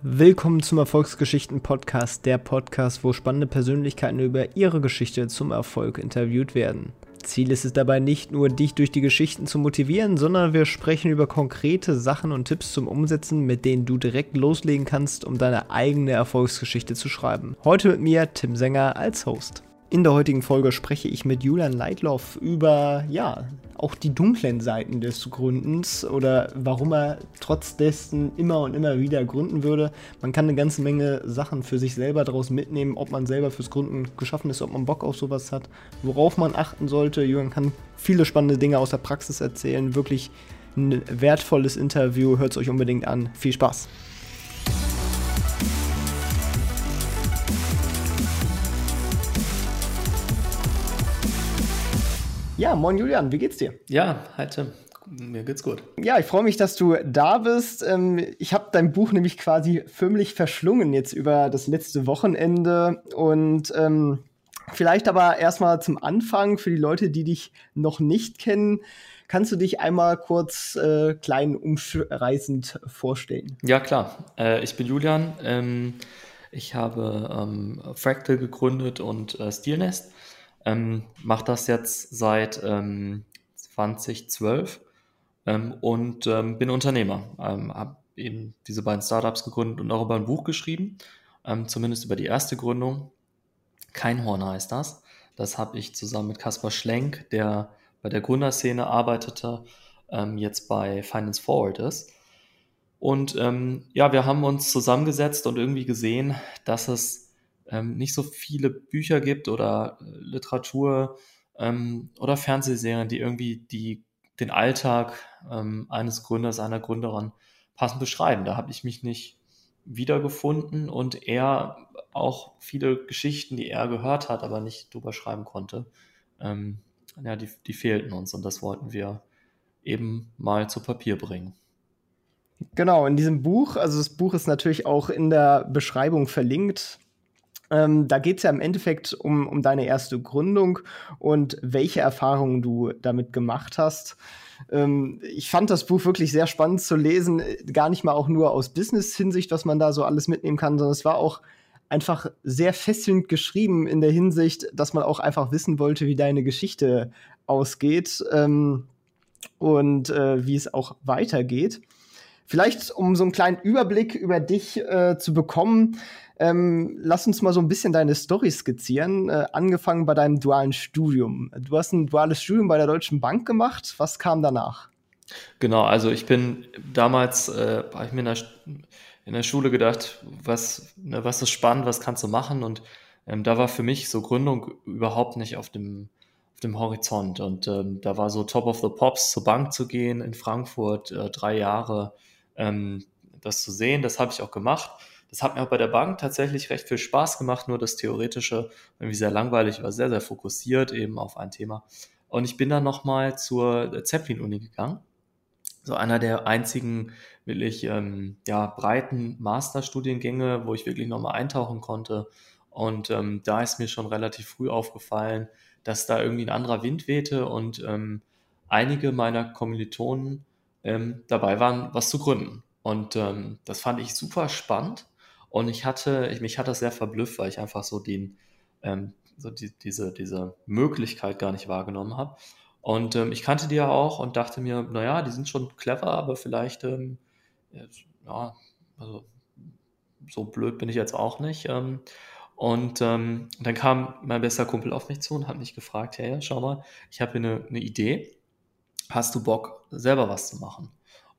Willkommen zum Erfolgsgeschichten-Podcast, der Podcast, wo spannende Persönlichkeiten über ihre Geschichte zum Erfolg interviewt werden. Ziel ist es dabei nicht nur, dich durch die Geschichten zu motivieren, sondern wir sprechen über konkrete Sachen und Tipps zum Umsetzen, mit denen du direkt loslegen kannst, um deine eigene Erfolgsgeschichte zu schreiben. Heute mit mir, Tim Sänger, als Host. In der heutigen Folge spreche ich mit Julian Leitloff über, ja, auch die dunklen Seiten des Gründens oder warum er trotz dessen immer und immer wieder gründen würde. Man kann eine ganze Menge Sachen für sich selber daraus mitnehmen, ob man selber fürs Gründen geschaffen ist, ob man Bock auf sowas hat, worauf man achten sollte. Julian kann viele spannende Dinge aus der Praxis erzählen. Wirklich ein wertvolles Interview. Hört es euch unbedingt an. Viel Spaß! Ja, moin Julian, wie geht's dir? Ja, hi Tim. Mir geht's gut. Ja, ich freue mich, dass du da bist. Ähm, ich habe dein Buch nämlich quasi förmlich verschlungen jetzt über das letzte Wochenende. Und ähm, vielleicht aber erstmal zum Anfang für die Leute, die dich noch nicht kennen. Kannst du dich einmal kurz äh, klein umreißend vorstellen? Ja, klar. Äh, ich bin Julian. Ähm, ich habe ähm, Fractal gegründet und äh, Steelnest. Ähm, mache das jetzt seit ähm, 2012 ähm, und ähm, bin Unternehmer. Ähm, habe eben diese beiden Startups gegründet und auch über ein Buch geschrieben, ähm, zumindest über die erste Gründung. Kein Horn heißt das. Das habe ich zusammen mit Kaspar Schlenk, der bei der Gründerszene arbeitete, jetzt bei Finance Forward ist. Und ja, wir haben uns zusammengesetzt und irgendwie gesehen, dass es ähm, nicht so viele Bücher gibt oder äh, Literatur ähm, oder Fernsehserien, die irgendwie die, den Alltag ähm, eines Gründers, einer Gründerin passend beschreiben. Da habe ich mich nicht wiedergefunden und er auch viele Geschichten, die er gehört hat, aber nicht drüber schreiben konnte, ähm, ja, die, die fehlten uns und das wollten wir eben mal zu Papier bringen. Genau, in diesem Buch, also das Buch ist natürlich auch in der Beschreibung verlinkt. Ähm, da geht es ja im Endeffekt um, um deine erste Gründung und welche Erfahrungen du damit gemacht hast. Ähm, ich fand das Buch wirklich sehr spannend zu lesen, gar nicht mal auch nur aus Business-Hinsicht, was man da so alles mitnehmen kann, sondern es war auch einfach sehr fesselnd geschrieben in der Hinsicht, dass man auch einfach wissen wollte, wie deine Geschichte ausgeht ähm, und äh, wie es auch weitergeht. Vielleicht, um so einen kleinen Überblick über dich äh, zu bekommen, ähm, lass uns mal so ein bisschen deine Story skizzieren, äh, angefangen bei deinem dualen Studium. Du hast ein duales Studium bei der Deutschen Bank gemacht. Was kam danach? Genau, also ich bin damals, äh, habe ich mir in der, in der, Schule gedacht, was, ne, was ist spannend, was kannst du machen? Und ähm, da war für mich so Gründung überhaupt nicht auf dem, auf dem Horizont. Und ähm, da war so Top of the Pops zur Bank zu gehen in Frankfurt, äh, drei Jahre ähm, das zu sehen. Das habe ich auch gemacht. Das hat mir auch bei der Bank tatsächlich recht viel Spaß gemacht, nur das Theoretische irgendwie sehr langweilig, war sehr, sehr fokussiert eben auf ein Thema. Und ich bin dann nochmal zur Zeppelin-Uni gegangen. So einer der einzigen wirklich ähm, ja, breiten Masterstudiengänge, wo ich wirklich nochmal eintauchen konnte. Und ähm, da ist mir schon relativ früh aufgefallen, dass da irgendwie ein anderer Wind wehte und ähm, einige meiner Kommilitonen ähm, dabei waren, was zu gründen. Und ähm, das fand ich super spannend. Und ich hatte, ich, mich hat das sehr verblüfft, weil ich einfach so den, ähm, so die, diese, diese Möglichkeit gar nicht wahrgenommen habe. Und ähm, ich kannte die ja auch und dachte mir, naja, die sind schon clever, aber vielleicht, ähm, ja, also so blöd bin ich jetzt auch nicht. Ähm, und ähm, dann kam mein bester Kumpel auf mich zu und hat mich gefragt, hey, schau mal, ich habe hier eine, eine Idee. Hast du Bock, selber was zu machen?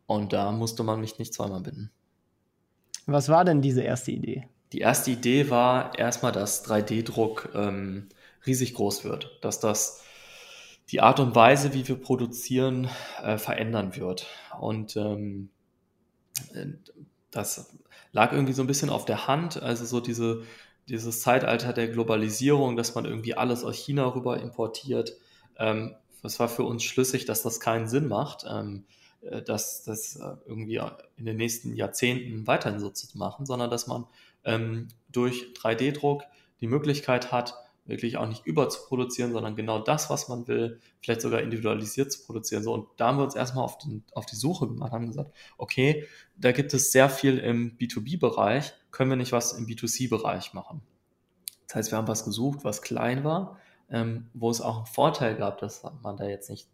Und da musste man mich nicht zweimal bitten. Was war denn diese erste Idee? Die erste Idee war erstmal, dass 3D-Druck ähm, riesig groß wird, dass das die Art und Weise, wie wir produzieren, äh, verändern wird. Und ähm, das lag irgendwie so ein bisschen auf der Hand, also so diese, dieses Zeitalter der Globalisierung, dass man irgendwie alles aus China rüber importiert. Ähm, das war für uns schlüssig, dass das keinen Sinn macht. Ähm, äh, das, das äh, irgendwie in den nächsten Jahrzehnten weiterhin so zu machen, sondern dass man ähm, durch 3D-Druck die Möglichkeit hat, wirklich auch nicht überzuproduzieren, sondern genau das, was man will, vielleicht sogar individualisiert zu produzieren. So, und da haben wir uns erstmal auf, den, auf die Suche gemacht, haben gesagt, okay, da gibt es sehr viel im B2B-Bereich, können wir nicht was im B2C-Bereich machen? Das heißt, wir haben was gesucht, was klein war, ähm, wo es auch einen Vorteil gab, dass man da jetzt nicht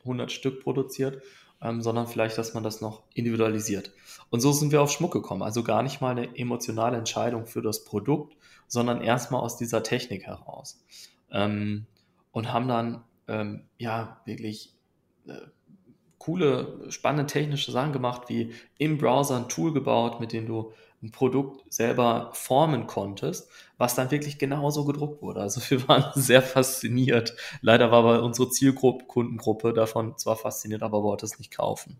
100 Stück produziert, ähm, sondern vielleicht, dass man das noch individualisiert. Und so sind wir auf Schmuck gekommen. Also gar nicht mal eine emotionale Entscheidung für das Produkt, sondern erstmal aus dieser Technik heraus. Ähm, und haben dann ähm, ja wirklich äh, coole, spannende technische Sachen gemacht, wie im Browser ein Tool gebaut, mit dem du ein Produkt selber formen konntest, was dann wirklich genauso gedruckt wurde. Also wir waren sehr fasziniert. Leider war aber unsere Zielkundengruppe davon zwar fasziniert, aber wollte es nicht kaufen.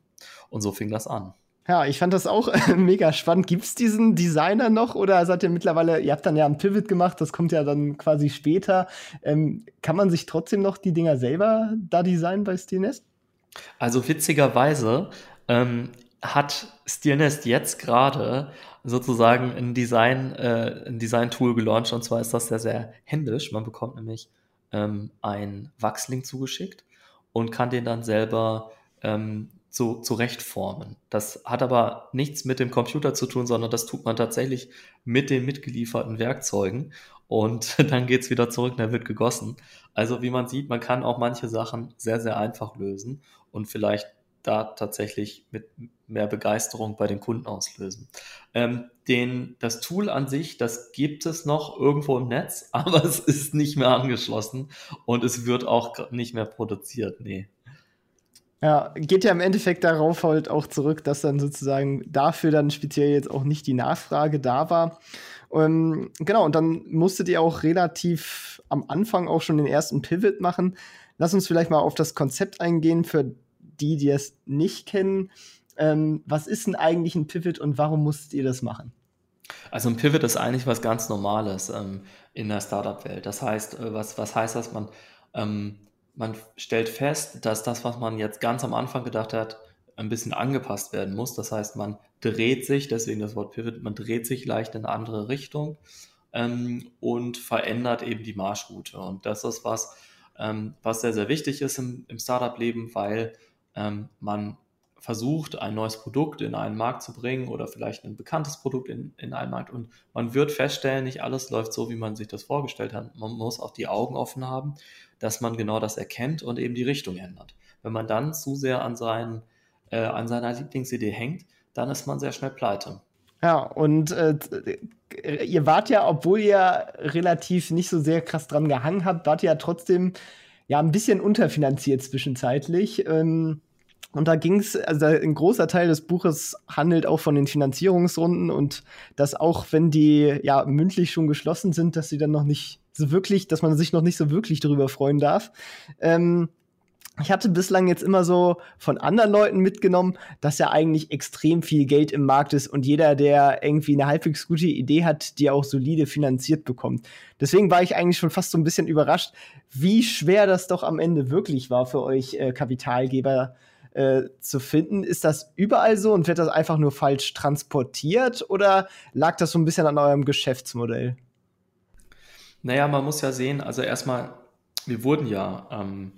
Und so fing das an. Ja, ich fand das auch mega spannend. Gibt es diesen Designer noch oder seid ihr mittlerweile, ihr habt dann ja ein Pivot gemacht, das kommt ja dann quasi später. Ähm, kann man sich trotzdem noch die Dinger selber da designen bei Stilnest? Also witzigerweise ähm, hat Stilnest jetzt gerade sozusagen ein Design, äh, ein Design-Tool gelauncht und zwar ist das sehr, sehr händisch. Man bekommt nämlich ähm, ein Wachslink zugeschickt und kann den dann selber ähm, zu, zurechtformen. Das hat aber nichts mit dem Computer zu tun, sondern das tut man tatsächlich mit den mitgelieferten Werkzeugen und dann geht's wieder zurück, dann wird gegossen. Also wie man sieht, man kann auch manche Sachen sehr, sehr einfach lösen und vielleicht da tatsächlich mit mehr Begeisterung bei den Kunden auslösen. Ähm, den, das Tool an sich, das gibt es noch irgendwo im Netz, aber es ist nicht mehr angeschlossen und es wird auch nicht mehr produziert. Nee. Ja, geht ja im Endeffekt darauf halt auch zurück, dass dann sozusagen dafür dann speziell jetzt auch nicht die Nachfrage da war. Ähm, genau, und dann musstet ihr auch relativ am Anfang auch schon den ersten Pivot machen. Lass uns vielleicht mal auf das Konzept eingehen für die, die es nicht kennen. Ähm, was ist denn eigentlich ein Pivot und warum musstet ihr das machen? Also ein Pivot ist eigentlich was ganz Normales ähm, in der Startup-Welt. Das heißt, äh, was, was heißt das? Man, ähm, man stellt fest, dass das, was man jetzt ganz am Anfang gedacht hat, ein bisschen angepasst werden muss. Das heißt, man dreht sich, deswegen das Wort Pivot, man dreht sich leicht in eine andere Richtung ähm, und verändert eben die Marschroute. Und das ist was, ähm, was sehr, sehr wichtig ist im, im Startup-Leben, weil ähm, man versucht, ein neues Produkt in einen Markt zu bringen oder vielleicht ein bekanntes Produkt in, in einen Markt und man wird feststellen, nicht alles läuft so, wie man sich das vorgestellt hat. Man muss auch die Augen offen haben, dass man genau das erkennt und eben die Richtung ändert. Wenn man dann zu sehr an, seinen, äh, an seiner Lieblingsidee hängt, dann ist man sehr schnell pleite. Ja, und äh, ihr wart ja, obwohl ihr relativ nicht so sehr krass dran gehangen habt, wart ihr ja trotzdem ja ein bisschen unterfinanziert zwischenzeitlich. Ähm, und da ging es, also ein großer Teil des Buches handelt auch von den Finanzierungsrunden und dass auch wenn die ja mündlich schon geschlossen sind, dass sie dann noch nicht so wirklich, dass man sich noch nicht so wirklich darüber freuen darf. Ähm, ich hatte bislang jetzt immer so von anderen Leuten mitgenommen, dass ja eigentlich extrem viel Geld im Markt ist und jeder, der irgendwie eine halbwegs gute Idee hat, die auch solide finanziert bekommt. Deswegen war ich eigentlich schon fast so ein bisschen überrascht, wie schwer das doch am Ende wirklich war für euch äh, Kapitalgeber äh, zu finden. Ist das überall so und wird das einfach nur falsch transportiert oder lag das so ein bisschen an eurem Geschäftsmodell? Naja, man muss ja sehen, also erstmal, wir wurden ja ähm,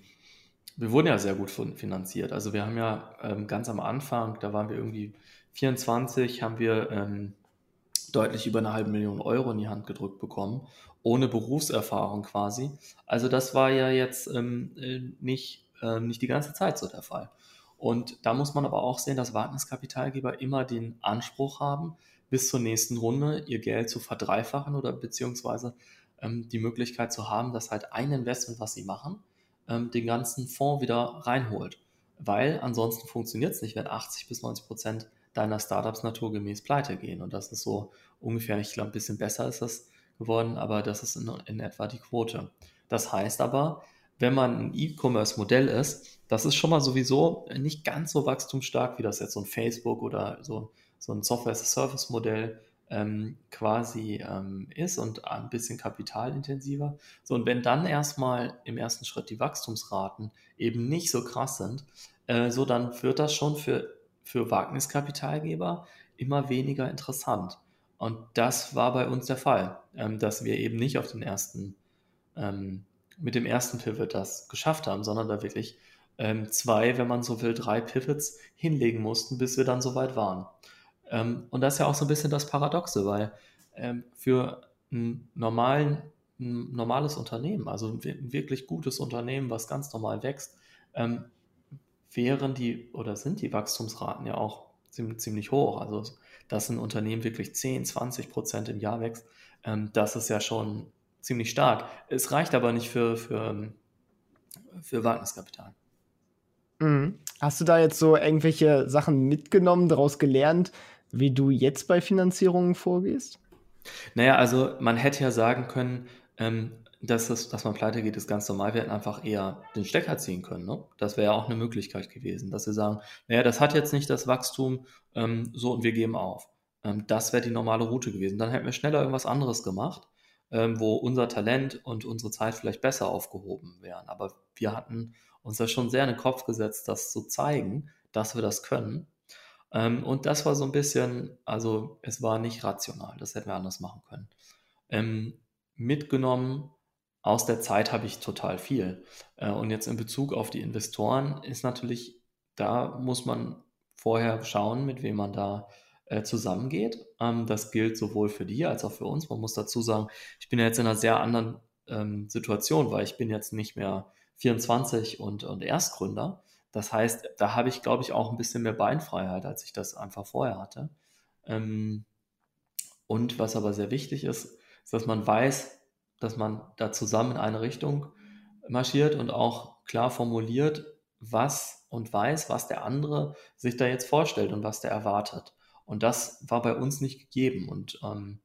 wir wurden ja sehr gut finanziert. Also wir haben ja ähm, ganz am Anfang, da waren wir irgendwie 24, haben wir ähm, deutlich über eine halbe Million Euro in die Hand gedrückt bekommen, ohne Berufserfahrung quasi. Also das war ja jetzt ähm, äh, nicht, äh, nicht die ganze Zeit so der Fall. Und da muss man aber auch sehen, dass Wagniskapitalgeber immer den Anspruch haben, bis zur nächsten Runde ihr Geld zu verdreifachen oder beziehungsweise ähm, die Möglichkeit zu haben, dass halt ein Investment, was sie machen, ähm, den ganzen Fonds wieder reinholt. Weil ansonsten funktioniert es nicht, wenn 80 bis 90 Prozent deiner Startups naturgemäß pleite gehen. Und das ist so ungefähr, ich glaube, ein bisschen besser ist das geworden, aber das ist in, in etwa die Quote. Das heißt aber, wenn man ein E-Commerce-Modell ist, das ist schon mal sowieso nicht ganz so wachstumsstark, wie das jetzt so ein Facebook oder so, so ein Software-as-a-Service-Modell ähm, quasi ähm, ist und ein bisschen kapitalintensiver. So, und wenn dann erstmal im ersten Schritt die Wachstumsraten eben nicht so krass sind, äh, so dann wird das schon für, für Wagniskapitalgeber immer weniger interessant. Und das war bei uns der Fall, ähm, dass wir eben nicht auf den ersten ähm, mit dem ersten Pivot das geschafft haben, sondern da wirklich ähm, zwei, wenn man so will, drei Pivots hinlegen mussten, bis wir dann soweit waren. Ähm, und das ist ja auch so ein bisschen das Paradoxe, weil ähm, für ein, normalen, ein normales Unternehmen, also ein, wirklich gutes Unternehmen, was ganz normal wächst, ähm, wären die oder sind die Wachstumsraten ja auch ziemlich, ziemlich hoch. Also, dass ein Unternehmen wirklich 10, 20 Prozent im Jahr wächst, ähm, das ist ja schon ziemlich stark. Es reicht aber nicht für, für, für Wagniskapital. Mhm. Hast du da jetzt so irgendwelche Sachen mitgenommen, daraus gelernt, wie du jetzt bei Finanzierungen vorgehst? Naja, also man hätte ja sagen können, ähm, dass, es, dass man pleite geht, ist ganz normal. Wir hätten einfach eher den Stecker ziehen können. Ne? Das wäre ja auch eine Möglichkeit gewesen, dass wir sagen, naja, das hat jetzt nicht das Wachstum, ähm, so und wir geben auf. Ähm, das wäre die normale Route gewesen. Dann hätten wir schneller irgendwas anderes gemacht, ähm, wo unser Talent und unsere Zeit vielleicht besser aufgehoben wären. Aber wir hatten uns da schon sehr in den Kopf gesetzt, das zu zeigen, dass wir das können. Ähm, und das war so ein bisschen, also es war nicht rational, das hätten wir anders machen können. Ähm, mitgenommen aus der Zeit habe ich total viel. Äh, und jetzt in Bezug auf die Investoren ist natürlich, da muss man vorher schauen, mit wem man da äh, zusammengeht. Ähm, das gilt sowohl für die als auch für uns. Man muss dazu sagen, ich bin ja jetzt in einer sehr anderen Situation, weil ich bin jetzt nicht mehr 24 und, und Erstgründer. Das heißt, da habe ich, glaube ich, auch ein bisschen mehr Beinfreiheit, als ich das einfach vorher hatte. Ähm, und was aber sehr wichtig ist, ist, dass man weiß, dass man da zusammen in eine Richtung marschiert und auch klar formuliert, was und weiß, was der andere sich da jetzt vorstellt und was der erwartet. Und das war bei uns nicht gegeben. Und ähm,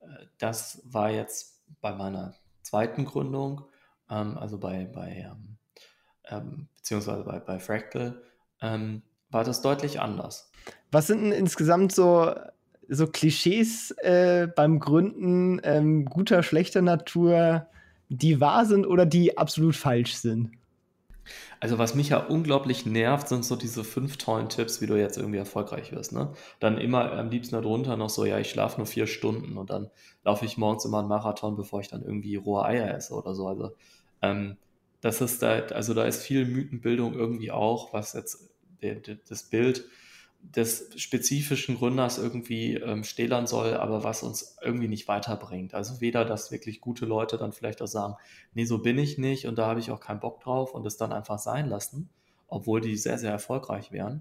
äh, das war jetzt bei meiner zweiten Gründung, ähm, also bei, bei ähm, ähm, beziehungsweise bei, bei Fractal, ähm, war das deutlich anders. Was sind denn insgesamt so so Klischees äh, beim Gründen ähm, guter, schlechter Natur, die wahr sind oder die absolut falsch sind? Also was mich ja unglaublich nervt, sind so diese fünf tollen Tipps, wie du jetzt irgendwie erfolgreich wirst. Ne? Dann immer am liebsten darunter noch so, ja, ich schlafe nur vier Stunden und dann laufe ich morgens immer einen Marathon, bevor ich dann irgendwie rohe Eier esse oder so. Also ähm, das ist da, also da ist viel Mythenbildung irgendwie auch, was jetzt das Bild des spezifischen Gründers irgendwie ähm, stählern soll, aber was uns irgendwie nicht weiterbringt. Also weder, dass wirklich gute Leute dann vielleicht auch sagen, nee, so bin ich nicht und da habe ich auch keinen Bock drauf und es dann einfach sein lassen, obwohl die sehr, sehr erfolgreich wären.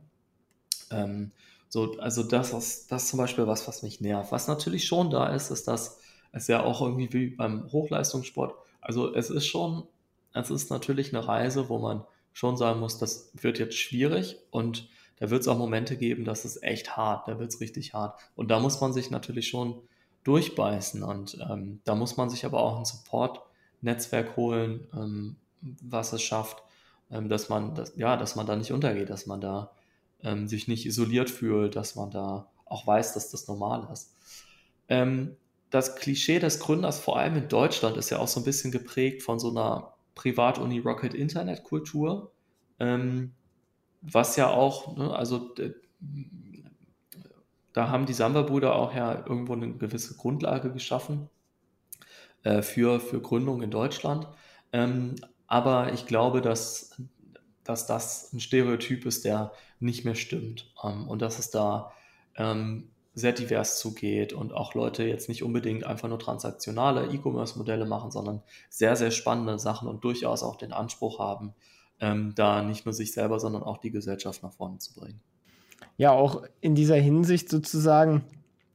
Ähm, so, also das ist, das ist zum Beispiel was, was mich nervt. Was natürlich schon da ist, ist, dass es ja auch irgendwie wie beim Hochleistungssport, also es ist schon, es ist natürlich eine Reise, wo man schon sagen muss, das wird jetzt schwierig und da wird es auch Momente geben, das ist echt hart, da wird es richtig hart. Und da muss man sich natürlich schon durchbeißen und ähm, da muss man sich aber auch ein Support-Netzwerk holen, ähm, was es schafft, ähm, dass man, das, ja, dass man da nicht untergeht, dass man da ähm, sich nicht isoliert fühlt, dass man da auch weiß, dass das normal ist. Ähm, das Klischee des Gründers, vor allem in Deutschland, ist ja auch so ein bisschen geprägt von so einer Privatuni Rocket Internet Kultur. Ähm, was ja auch, ne, also da haben die Samba-Brüder auch ja irgendwo eine gewisse Grundlage geschaffen äh, für, für Gründung in Deutschland. Ähm, aber ich glaube, dass, dass das ein Stereotyp ist, der nicht mehr stimmt ähm, und dass es da ähm, sehr divers zugeht und auch Leute jetzt nicht unbedingt einfach nur transaktionale E-Commerce-Modelle machen, sondern sehr, sehr spannende Sachen und durchaus auch den Anspruch haben, ähm, da nicht nur sich selber, sondern auch die Gesellschaft nach vorne zu bringen. Ja, auch in dieser Hinsicht sozusagen,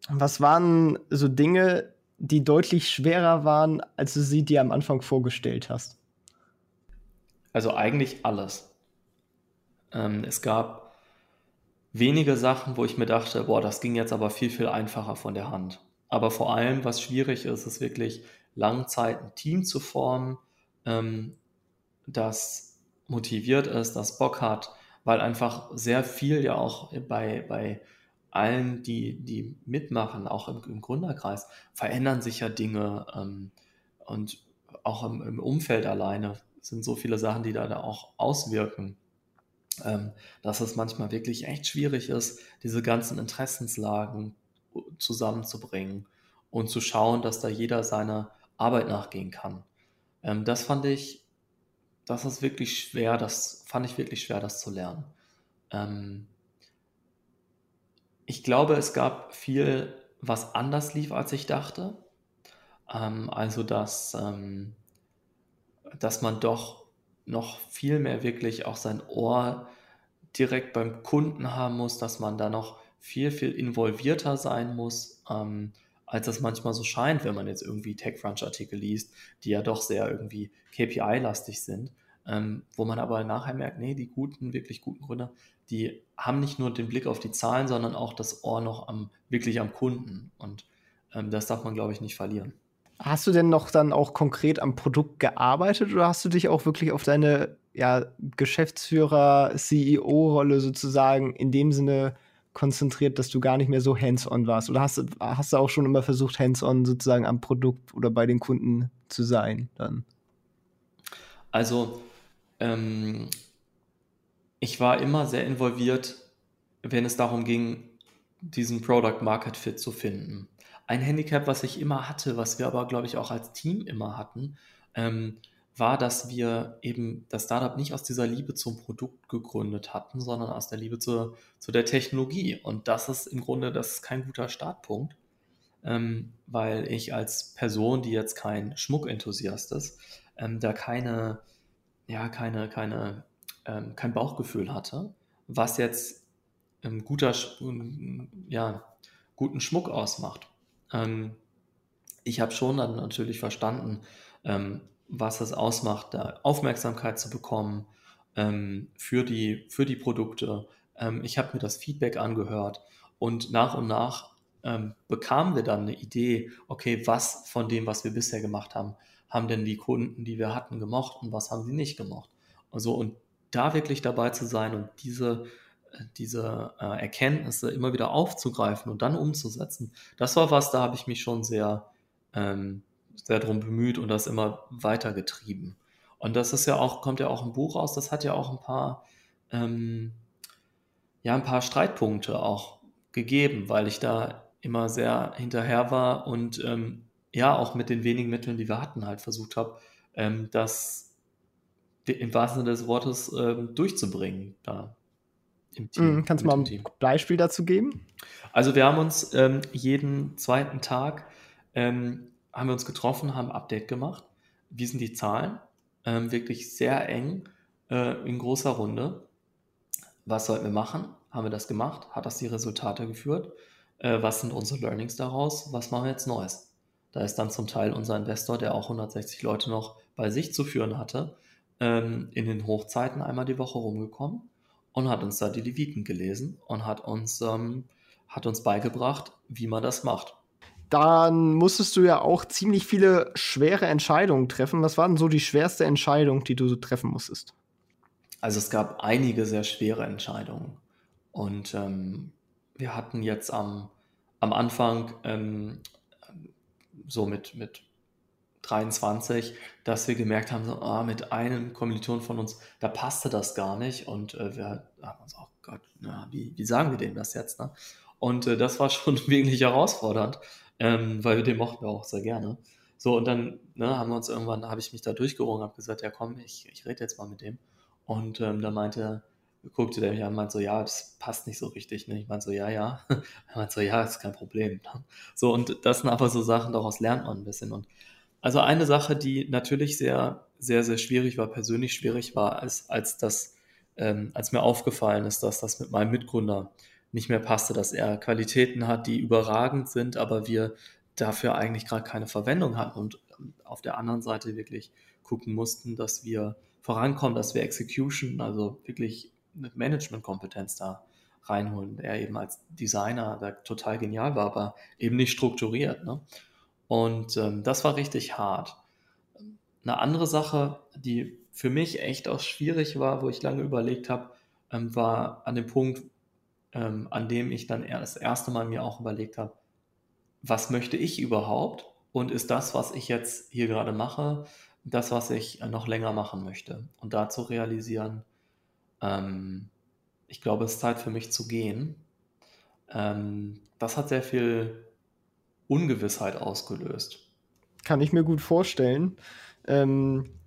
was waren so Dinge, die deutlich schwerer waren, als du sie dir am Anfang vorgestellt hast? Also eigentlich alles. Ähm, es gab wenige Sachen, wo ich mir dachte, boah, das ging jetzt aber viel, viel einfacher von der Hand. Aber vor allem, was schwierig ist, ist wirklich Langzeit ein Team zu formen, ähm, das motiviert ist, das Bock hat, weil einfach sehr viel ja auch bei, bei allen, die, die mitmachen, auch im, im Gründerkreis, verändern sich ja Dinge ähm, und auch im, im, Umfeld alleine sind so viele Sachen, die da, da auch auswirken, ähm, dass es manchmal wirklich echt schwierig ist, diese ganzen Interessenslagen zusammenzubringen und zu schauen, dass da jeder seiner Arbeit nachgehen kann. Ähm, das fand ich, das ist wirklich schwer, das fand ich wirklich schwer, das zu lernen. Ähm, ich glaube, es gab viel, was anders lief, als ich dachte. Ähm, also, dass, ähm, dass man doch noch viel mehr wirklich auch sein Ohr direkt beim Kunden haben muss, dass man da noch viel, viel involvierter sein muss, ähm, als das manchmal so scheint, wenn man jetzt irgendwie TechCrunch-Artikel liest, die ja doch sehr irgendwie KPI-lastig sind, ähm, wo man aber nachher merkt, nee, die guten, wirklich guten Gründer, die haben nicht nur den Blick auf die Zahlen, sondern auch das Ohr noch am, wirklich am Kunden. Und ähm, das darf man, glaube ich, nicht verlieren. Hast du denn noch dann auch konkret am Produkt gearbeitet oder hast du dich auch wirklich auf deine ja, Geschäftsführer-CEO-Rolle sozusagen in dem Sinne konzentriert, dass du gar nicht mehr so hands-on warst? Oder hast, hast du auch schon immer versucht, hands-on sozusagen am Produkt oder bei den Kunden zu sein dann? Also, ähm, ich war immer sehr involviert, wenn es darum ging, diesen Product Market Fit zu finden. Ein Handicap, was ich immer hatte, was wir aber, glaube ich, auch als Team immer hatten, ähm, war, dass wir eben das Startup nicht aus dieser Liebe zum Produkt gegründet hatten, sondern aus der Liebe zur, zu der Technologie. Und das ist im Grunde, das ist kein guter Startpunkt, ähm, weil ich als Person, die jetzt kein Schmuckenthusiast ist, ähm, da keine, ja, keine, keine, ähm, kein Bauchgefühl hatte, was jetzt ähm, guter, ja, guten Schmuck ausmacht. Ähm, ich habe schon dann natürlich verstanden, ähm, was es ausmacht, da Aufmerksamkeit zu bekommen ähm, für, die, für die Produkte. Ähm, ich habe mir das Feedback angehört und nach und nach ähm, bekamen wir dann eine Idee, okay, was von dem, was wir bisher gemacht haben, haben denn die Kunden, die wir hatten, gemocht und was haben sie nicht gemocht. Also, und da wirklich dabei zu sein und diese, äh, diese äh, Erkenntnisse immer wieder aufzugreifen und dann umzusetzen, das war was, da habe ich mich schon sehr ähm, sehr darum bemüht und das immer weitergetrieben. Und das ist ja auch, kommt ja auch im Buch raus, das hat ja auch ein paar, ähm, ja, ein paar Streitpunkte auch gegeben, weil ich da immer sehr hinterher war und ähm, ja, auch mit den wenigen Mitteln, die wir hatten, halt versucht habe, ähm, das im wahrsten Sinne des Wortes ähm, durchzubringen da im Team. Mm, kannst du mal ein Team. Beispiel dazu geben? Also wir haben uns ähm, jeden zweiten Tag ähm, haben wir uns getroffen, haben Update gemacht. Wie sind die Zahlen? Ähm, wirklich sehr eng äh, in großer Runde. Was sollten wir machen? Haben wir das gemacht? Hat das die Resultate geführt? Äh, was sind unsere Learnings daraus? Was machen wir jetzt Neues? Da ist dann zum Teil unser Investor, der auch 160 Leute noch bei sich zu führen hatte, ähm, in den Hochzeiten einmal die Woche rumgekommen und hat uns da die Leviten gelesen und hat uns, ähm, hat uns beigebracht, wie man das macht dann musstest du ja auch ziemlich viele schwere Entscheidungen treffen. Was war denn so die schwerste Entscheidung, die du treffen musstest? Also es gab einige sehr schwere Entscheidungen. Und ähm, wir hatten jetzt am, am Anfang ähm, so mit, mit 23, dass wir gemerkt haben, so, ah, mit einem Kommiliton von uns, da passte das gar nicht. Und äh, wir haben uns auch, Gott, na, wie, wie sagen wir dem das jetzt? Ne? Und äh, das war schon wirklich herausfordernd ähm, weil wir den mochten wir auch sehr gerne. So, und dann ne, haben wir uns irgendwann, habe ich mich da durchgerungen, habe gesagt, ja komm, ich, ich rede jetzt mal mit dem. Und ähm, da meinte, guckte der mich an meinte so, ja, das passt nicht so richtig. Ne? Ich meinte so, ja, ja. er meinte so, ja, ist kein Problem. Ne? So, und das sind aber so Sachen, daraus lernt man ein bisschen. Und also eine Sache, die natürlich sehr, sehr, sehr schwierig war, persönlich schwierig war, als, als das, ähm, als mir aufgefallen ist, dass das mit meinem Mitgründer nicht mehr passte, dass er Qualitäten hat, die überragend sind, aber wir dafür eigentlich gerade keine Verwendung hatten und auf der anderen Seite wirklich gucken mussten, dass wir vorankommen, dass wir Execution, also wirklich mit Management-Kompetenz da reinholen. Er eben als Designer der total genial war, aber eben nicht strukturiert. Ne? Und ähm, das war richtig hart. Eine andere Sache, die für mich echt auch schwierig war, wo ich lange überlegt habe, ähm, war an dem Punkt, ähm, an dem ich dann das erste Mal mir auch überlegt habe, was möchte ich überhaupt und ist das, was ich jetzt hier gerade mache, das, was ich noch länger machen möchte. Und da zu realisieren, ähm, ich glaube, es ist Zeit für mich zu gehen. Ähm, das hat sehr viel Ungewissheit ausgelöst. Kann ich mir gut vorstellen. ähm,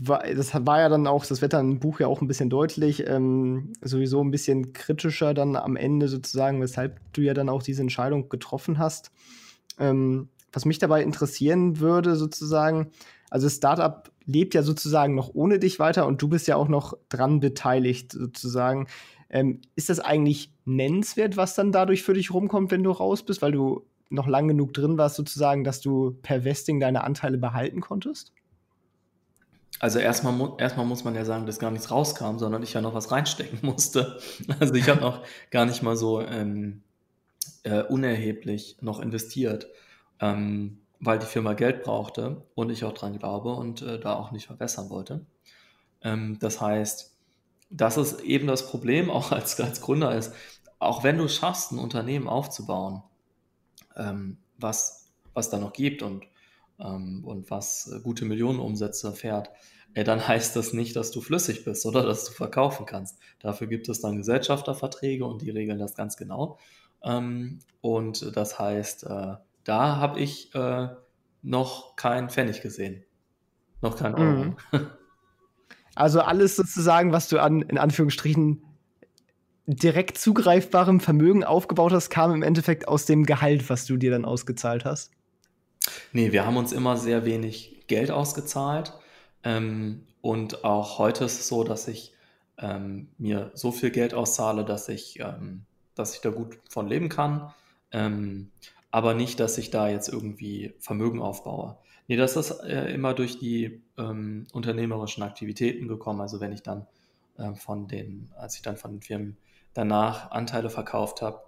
das war ja dann auch, das wird dann im Buch ja auch ein bisschen deutlich, ähm, sowieso ein bisschen kritischer dann am Ende sozusagen, weshalb du ja dann auch diese Entscheidung getroffen hast. Ähm, was mich dabei interessieren würde, sozusagen, also das Startup lebt ja sozusagen noch ohne dich weiter und du bist ja auch noch dran beteiligt, sozusagen. Ähm, ist das eigentlich nennenswert, was dann dadurch für dich rumkommt, wenn du raus bist, weil du noch lang genug drin warst, sozusagen, dass du per Vesting deine Anteile behalten konntest? Also erstmal, erstmal muss man ja sagen, dass gar nichts rauskam, sondern ich ja noch was reinstecken musste. Also ich habe noch gar nicht mal so ähm, äh, unerheblich noch investiert, ähm, weil die Firma Geld brauchte und ich auch dran glaube und äh, da auch nicht verbessern wollte. Ähm, das heißt, das ist eben das Problem auch als, als Gründer ist, auch wenn du schaffst, ein Unternehmen aufzubauen, ähm, was, was da noch gibt und, ähm, und was äh, gute Millionenumsätze fährt, äh, dann heißt das nicht, dass du flüssig bist oder dass du verkaufen kannst. Dafür gibt es dann Gesellschafterverträge und die regeln das ganz genau. Ähm, und das heißt, äh, da habe ich äh, noch keinen Pfennig gesehen. Noch keinen Euro. Mhm. Also alles sozusagen, was du an, in Anführungsstrichen, direkt zugreifbarem Vermögen aufgebaut hast, kam im Endeffekt aus dem Gehalt, was du dir dann ausgezahlt hast? Nee, wir haben uns immer sehr wenig Geld ausgezahlt. Ähm, und auch heute ist es so, dass ich ähm, mir so viel Geld auszahle, dass ich, ähm, dass ich da gut von leben kann. Ähm, aber nicht, dass ich da jetzt irgendwie Vermögen aufbaue. Nee, das ist äh, immer durch die ähm, unternehmerischen Aktivitäten gekommen. Also wenn ich dann äh, von den, als ich dann von den Firmen danach Anteile verkauft habe,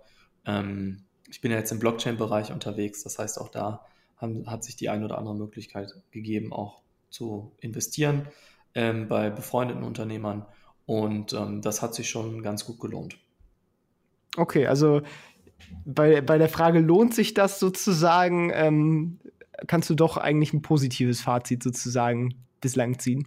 ähm, ich bin ja jetzt im Blockchain-Bereich unterwegs, das heißt auch da haben, hat sich die ein oder andere Möglichkeit gegeben, auch zu investieren ähm, bei befreundeten Unternehmern und ähm, das hat sich schon ganz gut gelohnt. Okay, also bei, bei der Frage, lohnt sich das sozusagen, ähm, kannst du doch eigentlich ein positives Fazit sozusagen bislang ziehen.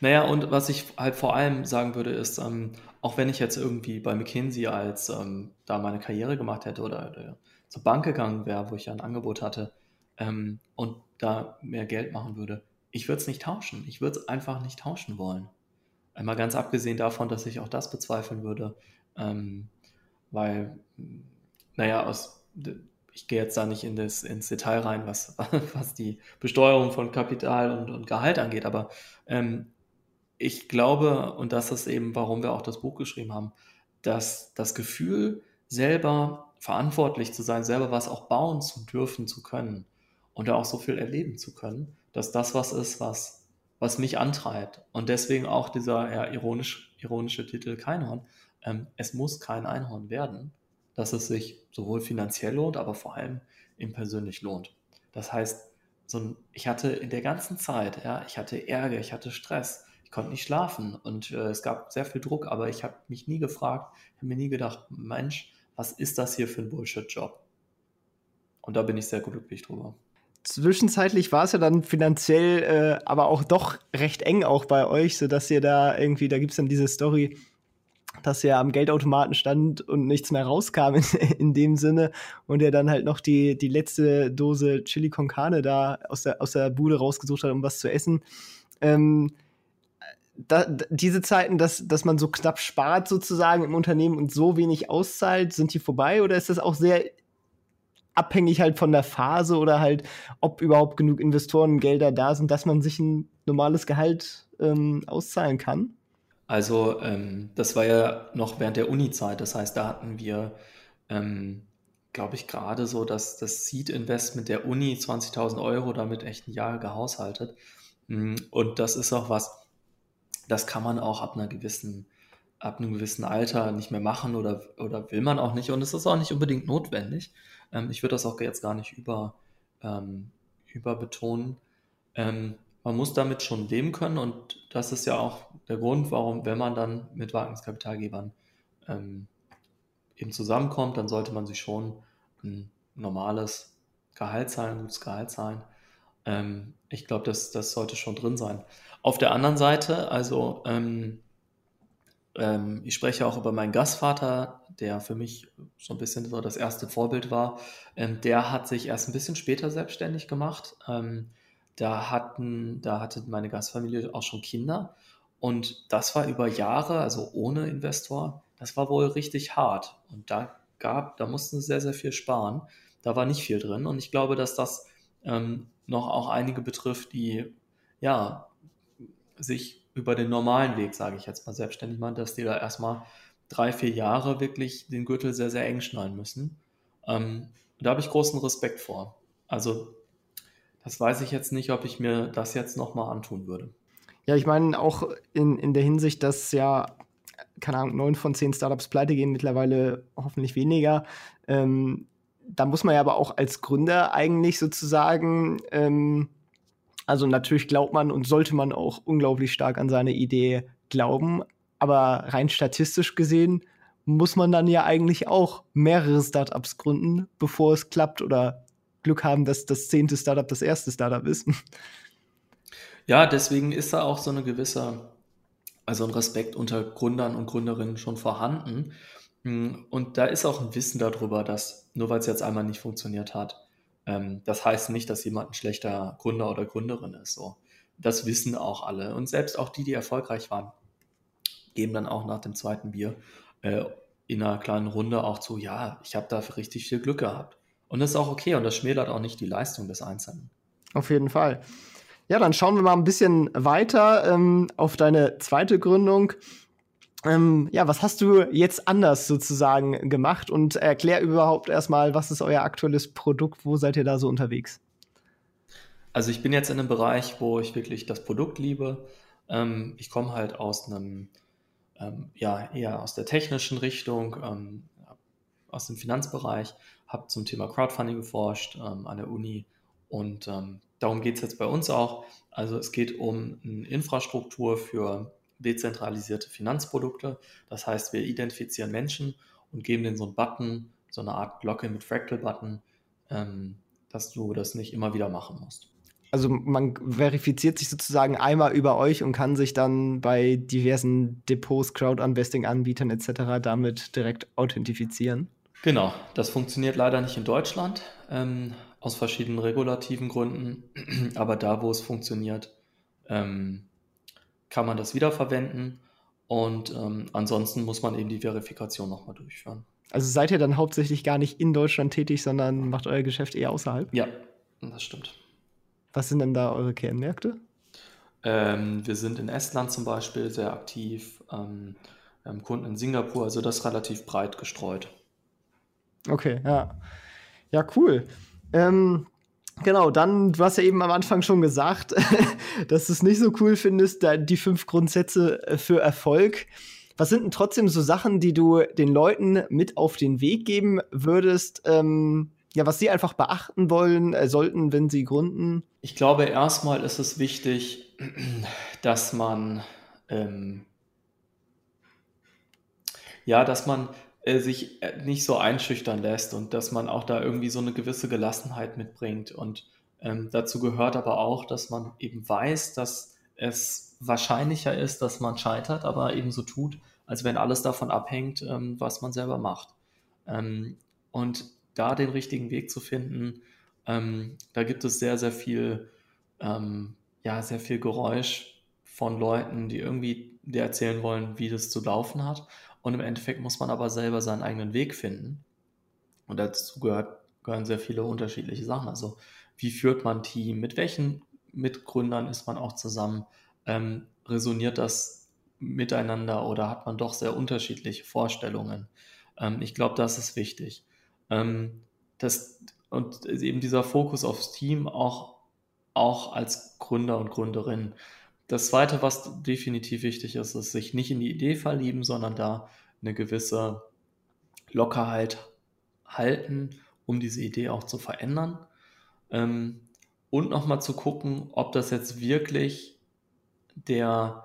Naja, und was ich halt vor allem sagen würde, ist, ähm, auch wenn ich jetzt irgendwie bei McKinsey als ähm, da meine Karriere gemacht hätte oder, oder zur Bank gegangen wäre, wo ich ja ein Angebot hatte ähm, und da mehr Geld machen würde, ich würde es nicht tauschen. Ich würde es einfach nicht tauschen wollen. Einmal ganz abgesehen davon, dass ich auch das bezweifeln würde, ähm, weil, naja, aus ich gehe jetzt da nicht in das, ins Detail rein, was, was die Besteuerung von Kapital und, und Gehalt angeht, aber ähm, ich glaube, und das ist eben, warum wir auch das Buch geschrieben haben, dass das Gefühl, selber verantwortlich zu sein, selber was auch bauen zu dürfen, zu können und da auch so viel erleben zu können, dass das was ist, was, was mich antreibt. Und deswegen auch dieser ja, ironisch, ironische Titel Keinhorn. Ähm, es muss kein Einhorn werden, dass es sich sowohl finanziell lohnt, aber vor allem eben persönlich lohnt. Das heißt, so ein, ich hatte in der ganzen Zeit, ja, ich hatte Ärger, ich hatte Stress, ich konnte nicht schlafen und äh, es gab sehr viel Druck, aber ich habe mich nie gefragt, habe mir nie gedacht, Mensch, was ist das hier für ein Bullshit-Job? Und da bin ich sehr glücklich drüber. Zwischenzeitlich war es ja dann finanziell, äh, aber auch doch recht eng auch bei euch, so dass ihr da irgendwie, da gibt es dann diese Story, dass er am Geldautomaten stand und nichts mehr rauskam in, in, dem Sinne und er dann halt noch die, die letzte Dose Chili con Carne da aus der, aus der Bude rausgesucht hat, um was zu essen. Ähm, da, diese Zeiten, dass, dass man so knapp spart sozusagen im Unternehmen und so wenig auszahlt, sind die vorbei oder ist das auch sehr abhängig halt von der Phase oder halt, ob überhaupt genug Investorengelder da sind, dass man sich ein normales Gehalt ähm, auszahlen kann? Also ähm, das war ja noch während der Uni-Zeit. Das heißt, da hatten wir, ähm, glaube ich, gerade so dass das Seed-Investment der Uni 20.000 Euro damit echt ein Jahr gehaushaltet. Mm, und das ist auch was, das kann man auch ab einer gewissen, ab einem gewissen Alter nicht mehr machen oder, oder will man auch nicht. Und es ist auch nicht unbedingt notwendig. Ähm, ich würde das auch jetzt gar nicht über, ähm, überbetonen. Ähm, man muss damit schon leben können und das ist ja auch der Grund, warum, wenn man dann mit Wagniskapitalgebern ähm, eben zusammenkommt, dann sollte man sich schon ein normales Gehalt zahlen, ein gutes Gehalt zahlen. Ähm, ich glaube, das, das sollte schon drin sein. Auf der anderen Seite, also ähm, ähm, ich spreche auch über meinen Gastvater, der für mich so ein bisschen so das erste Vorbild war. Ähm, der hat sich erst ein bisschen später selbstständig gemacht. Ähm, da hatten, da hatte meine Gastfamilie auch schon Kinder. Und das war über Jahre, also ohne Investor, das war wohl richtig hart. Und da gab, da mussten sie sehr, sehr viel sparen. Da war nicht viel drin. Und ich glaube, dass das ähm, noch auch einige betrifft, die ja sich über den normalen Weg, sage ich jetzt mal, selbstständig machen, dass die da erstmal drei, vier Jahre wirklich den Gürtel sehr, sehr eng schneiden müssen. Ähm, da habe ich großen Respekt vor. Also das weiß ich jetzt nicht, ob ich mir das jetzt nochmal antun würde. Ja, ich meine auch in, in der Hinsicht, dass ja, keine Ahnung, neun von zehn Startups pleite gehen, mittlerweile hoffentlich weniger. Ähm, da muss man ja aber auch als Gründer eigentlich sozusagen, ähm, also natürlich glaubt man und sollte man auch unglaublich stark an seine Idee glauben, aber rein statistisch gesehen muss man dann ja eigentlich auch mehrere Startups gründen, bevor es klappt oder Glück haben, dass das zehnte Startup das erste Startup ist. Ja, deswegen ist da auch so eine gewisse, also ein Respekt unter Gründern und Gründerinnen schon vorhanden. Und da ist auch ein Wissen darüber, dass nur weil es jetzt einmal nicht funktioniert hat, ähm, das heißt nicht, dass jemand ein schlechter Gründer oder Gründerin ist. So. Das wissen auch alle. Und selbst auch die, die erfolgreich waren, geben dann auch nach dem zweiten Bier äh, in einer kleinen Runde auch zu, ja, ich habe da richtig viel Glück gehabt. Und das ist auch okay und das schmälert auch nicht die Leistung des Einzelnen. Auf jeden Fall. Ja, dann schauen wir mal ein bisschen weiter ähm, auf deine zweite Gründung. Ähm, ja, was hast du jetzt anders sozusagen gemacht und erklär überhaupt erstmal, was ist euer aktuelles Produkt, wo seid ihr da so unterwegs? Also ich bin jetzt in einem Bereich, wo ich wirklich das Produkt liebe. Ähm, ich komme halt aus einem, ähm, ja, eher aus der technischen Richtung, ähm, aus dem Finanzbereich, habe zum Thema Crowdfunding geforscht ähm, an der Uni und ähm, darum geht es jetzt bei uns auch. Also es geht um eine Infrastruktur für dezentralisierte Finanzprodukte. Das heißt, wir identifizieren Menschen und geben denen so einen Button, so eine Art Glocke mit Fractal-Button, ähm, dass du das nicht immer wieder machen musst. Also man verifiziert sich sozusagen einmal über euch und kann sich dann bei diversen Depots, Crowd-Investing-Anbietern etc. damit direkt authentifizieren. Genau, das funktioniert leider nicht in Deutschland, ähm, aus verschiedenen regulativen Gründen. Aber da, wo es funktioniert, ähm, kann man das wiederverwenden. Und ähm, ansonsten muss man eben die Verifikation nochmal durchführen. Also seid ihr dann hauptsächlich gar nicht in Deutschland tätig, sondern macht euer Geschäft eher außerhalb? Ja, das stimmt. Was sind denn da eure Kernmärkte? Ähm, wir sind in Estland zum Beispiel sehr aktiv, ähm, Kunden in Singapur, also das relativ breit gestreut. Okay, ja. Ja, cool. Ähm, genau, dann, du hast ja eben am Anfang schon gesagt, dass du es nicht so cool findest, die fünf Grundsätze äh, für Erfolg. Was sind denn trotzdem so Sachen, die du den Leuten mit auf den Weg geben würdest, ähm, ja, was sie einfach beachten wollen, äh, sollten, wenn sie gründen? Ich glaube, erstmal ist es wichtig, dass man ähm, ja, dass man sich äh, nicht so einschüchtern lässt und dass man auch da irgendwie so eine gewisse Gelassenheit mitbringt. Und ähm, dazu gehört aber auch, dass man eben weiß, dass es wahrscheinlicher ist, dass man scheitert, aber eben so tut, als wenn alles davon abhängt, ähm, was man selber macht. Ähm, und da den richtigen Weg zu finden, ähm, da gibt es sehr, sehr viel, ähm, ja, sehr viel Geräusch von Leuten, die irgendwie dir erzählen wollen, wie das zu laufen hat. Und im Endeffekt muss man aber selber seinen eigenen Weg finden. Und dazu gehört, gehören sehr viele unterschiedliche Sachen. Also wie führt man ein Team? Mit welchen Mitgründern ist man auch zusammen? Ähm, resoniert das miteinander oder hat man doch sehr unterschiedliche Vorstellungen? Ähm, ich glaube, das ist wichtig. Ähm, das, und eben dieser Fokus aufs Team auch, auch als Gründer und Gründerin. Das Zweite, was definitiv wichtig ist, ist sich nicht in die Idee verlieben, sondern da eine gewisse Lockerheit halten, um diese Idee auch zu verändern. Ähm, und nochmal zu gucken, ob das jetzt wirklich der,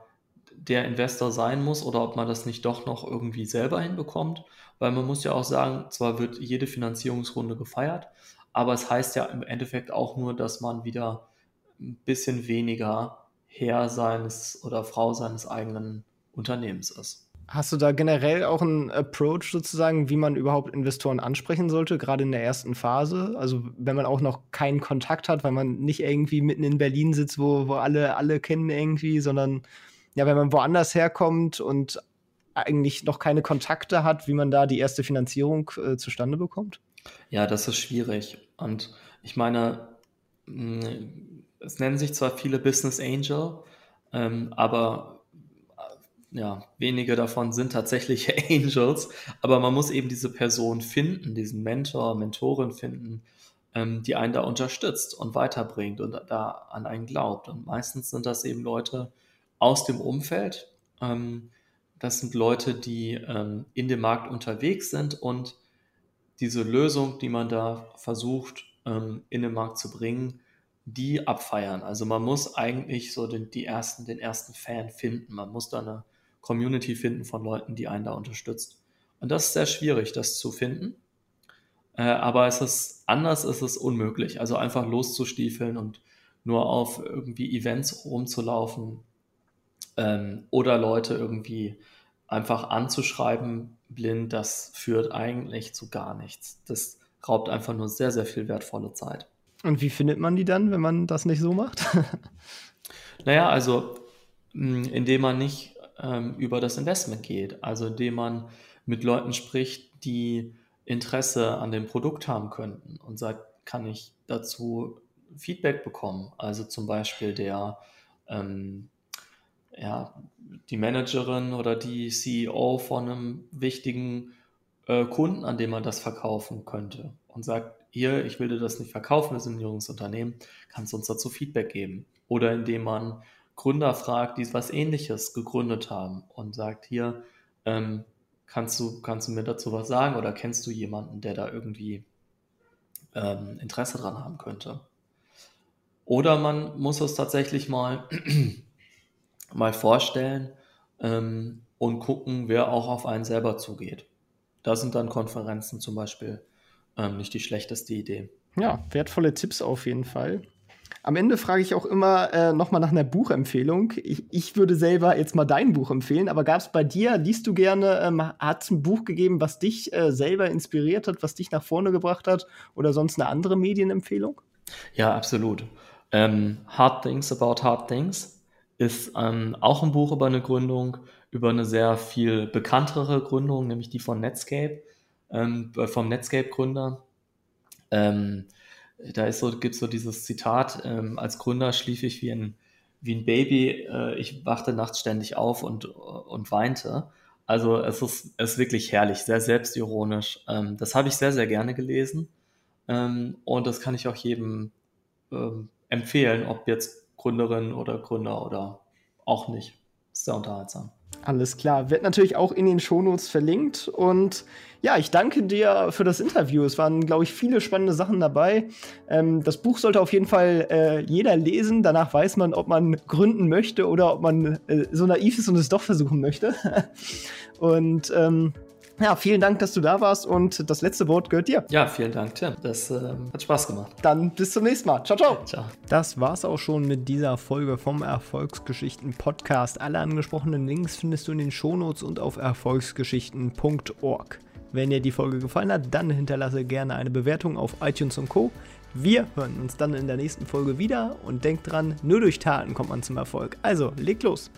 der Investor sein muss oder ob man das nicht doch noch irgendwie selber hinbekommt. Weil man muss ja auch sagen, zwar wird jede Finanzierungsrunde gefeiert, aber es heißt ja im Endeffekt auch nur, dass man wieder ein bisschen weniger Herr seines oder Frau seines eigenen Unternehmens ist. Hast du da generell auch einen Approach sozusagen, wie man überhaupt Investoren ansprechen sollte, gerade in der ersten Phase? Also wenn man auch noch keinen Kontakt hat, weil man nicht irgendwie mitten in Berlin sitzt, wo, wo alle alle kennen irgendwie, sondern ja, wenn man woanders herkommt und eigentlich noch keine Kontakte hat, wie man da die erste Finanzierung äh, zustande bekommt? Ja, das ist schwierig. Und ich meine, mm, es nennen sich zwar viele Business Angel, ähm, aber ja, wenige davon sind tatsächlich Angels, aber man muss eben diese Person finden, diesen Mentor, Mentorin finden, ähm, die einen da unterstützt und weiterbringt und da an einen glaubt. Und meistens sind das eben Leute aus dem Umfeld. Ähm, das sind Leute, die ähm, in dem Markt unterwegs sind und diese Lösung, die man da versucht, ähm, in den Markt zu bringen, die abfeiern. Also man muss eigentlich so den, die ersten, den ersten Fan finden. Man muss da eine Community finden von Leuten, die einen da unterstützt. Und das ist sehr schwierig, das zu finden. Äh, aber es ist anders, ist es unmöglich. Also einfach loszustiefeln und nur auf irgendwie Events rumzulaufen ähm, oder Leute irgendwie einfach anzuschreiben blind, das führt eigentlich zu gar nichts. Das raubt einfach nur sehr, sehr viel wertvolle Zeit. Und wie findet man die dann, wenn man das nicht so macht? naja, also indem man nicht ähm, über das Investment geht. Also indem man mit Leuten spricht, die Interesse an dem Produkt haben könnten und sagt, kann ich dazu Feedback bekommen? Also zum Beispiel der, ähm, ja, die Managerin oder die CEO von einem wichtigen äh, Kunden, an dem man das verkaufen könnte und sagt, hier, ich will dir das nicht verkaufen, wir sind ein junges Unternehmen, kannst du uns dazu Feedback geben? Oder indem man Gründer fragt, die was ähnliches gegründet haben und sagt, hier, ähm, kannst, du, kannst du mir dazu was sagen oder kennst du jemanden, der da irgendwie ähm, Interesse dran haben könnte? Oder man muss es tatsächlich mal, mal vorstellen ähm, und gucken, wer auch auf einen selber zugeht. Da sind dann Konferenzen zum Beispiel ähm, nicht die schlechteste Idee. Ja, wertvolle Tipps auf jeden Fall. Am Ende frage ich auch immer äh, nochmal nach einer Buchempfehlung. Ich, ich, würde selber jetzt mal dein Buch empfehlen, aber gab es bei dir, liest du gerne, ähm, hat es ein Buch gegeben, was dich äh, selber inspiriert hat, was dich nach vorne gebracht hat oder sonst eine andere Medienempfehlung? Ja, absolut. Ähm, Hard Things About Hard Things ist ähm, auch ein Buch über eine Gründung, über eine sehr viel bekanntere Gründung, nämlich die von Netscape, ähm, vom Netscape-Gründer. Ähm, da so, gibt so dieses Zitat, ähm, als Gründer schlief ich wie ein, wie ein Baby, äh, ich wachte nachts ständig auf und, und weinte. Also es ist, es ist wirklich herrlich, sehr selbstironisch. Ähm, das habe ich sehr, sehr gerne gelesen. Ähm, und das kann ich auch jedem ähm, empfehlen, ob jetzt Gründerin oder Gründer oder auch nicht. Ist sehr unterhaltsam. Alles klar. Wird natürlich auch in den Shownotes verlinkt. Und ja, ich danke dir für das Interview. Es waren, glaube ich, viele spannende Sachen dabei. Ähm, das Buch sollte auf jeden Fall äh, jeder lesen. Danach weiß man, ob man gründen möchte oder ob man äh, so naiv ist und es doch versuchen möchte. und ähm, ja, vielen Dank, dass du da warst und das letzte Wort gehört dir. Ja, vielen Dank, Tim. Das äh, hat Spaß gemacht. Dann bis zum nächsten Mal. Ciao, ciao. Ciao. Das war's auch schon mit dieser Folge vom Erfolgsgeschichten Podcast. Alle angesprochenen Links findest du in den Shownotes und auf erfolgsgeschichten.org. Wenn dir die Folge gefallen hat, dann hinterlasse gerne eine Bewertung auf iTunes und Co. Wir hören uns dann in der nächsten Folge wieder und denk dran, nur durch Taten kommt man zum Erfolg. Also, leg los.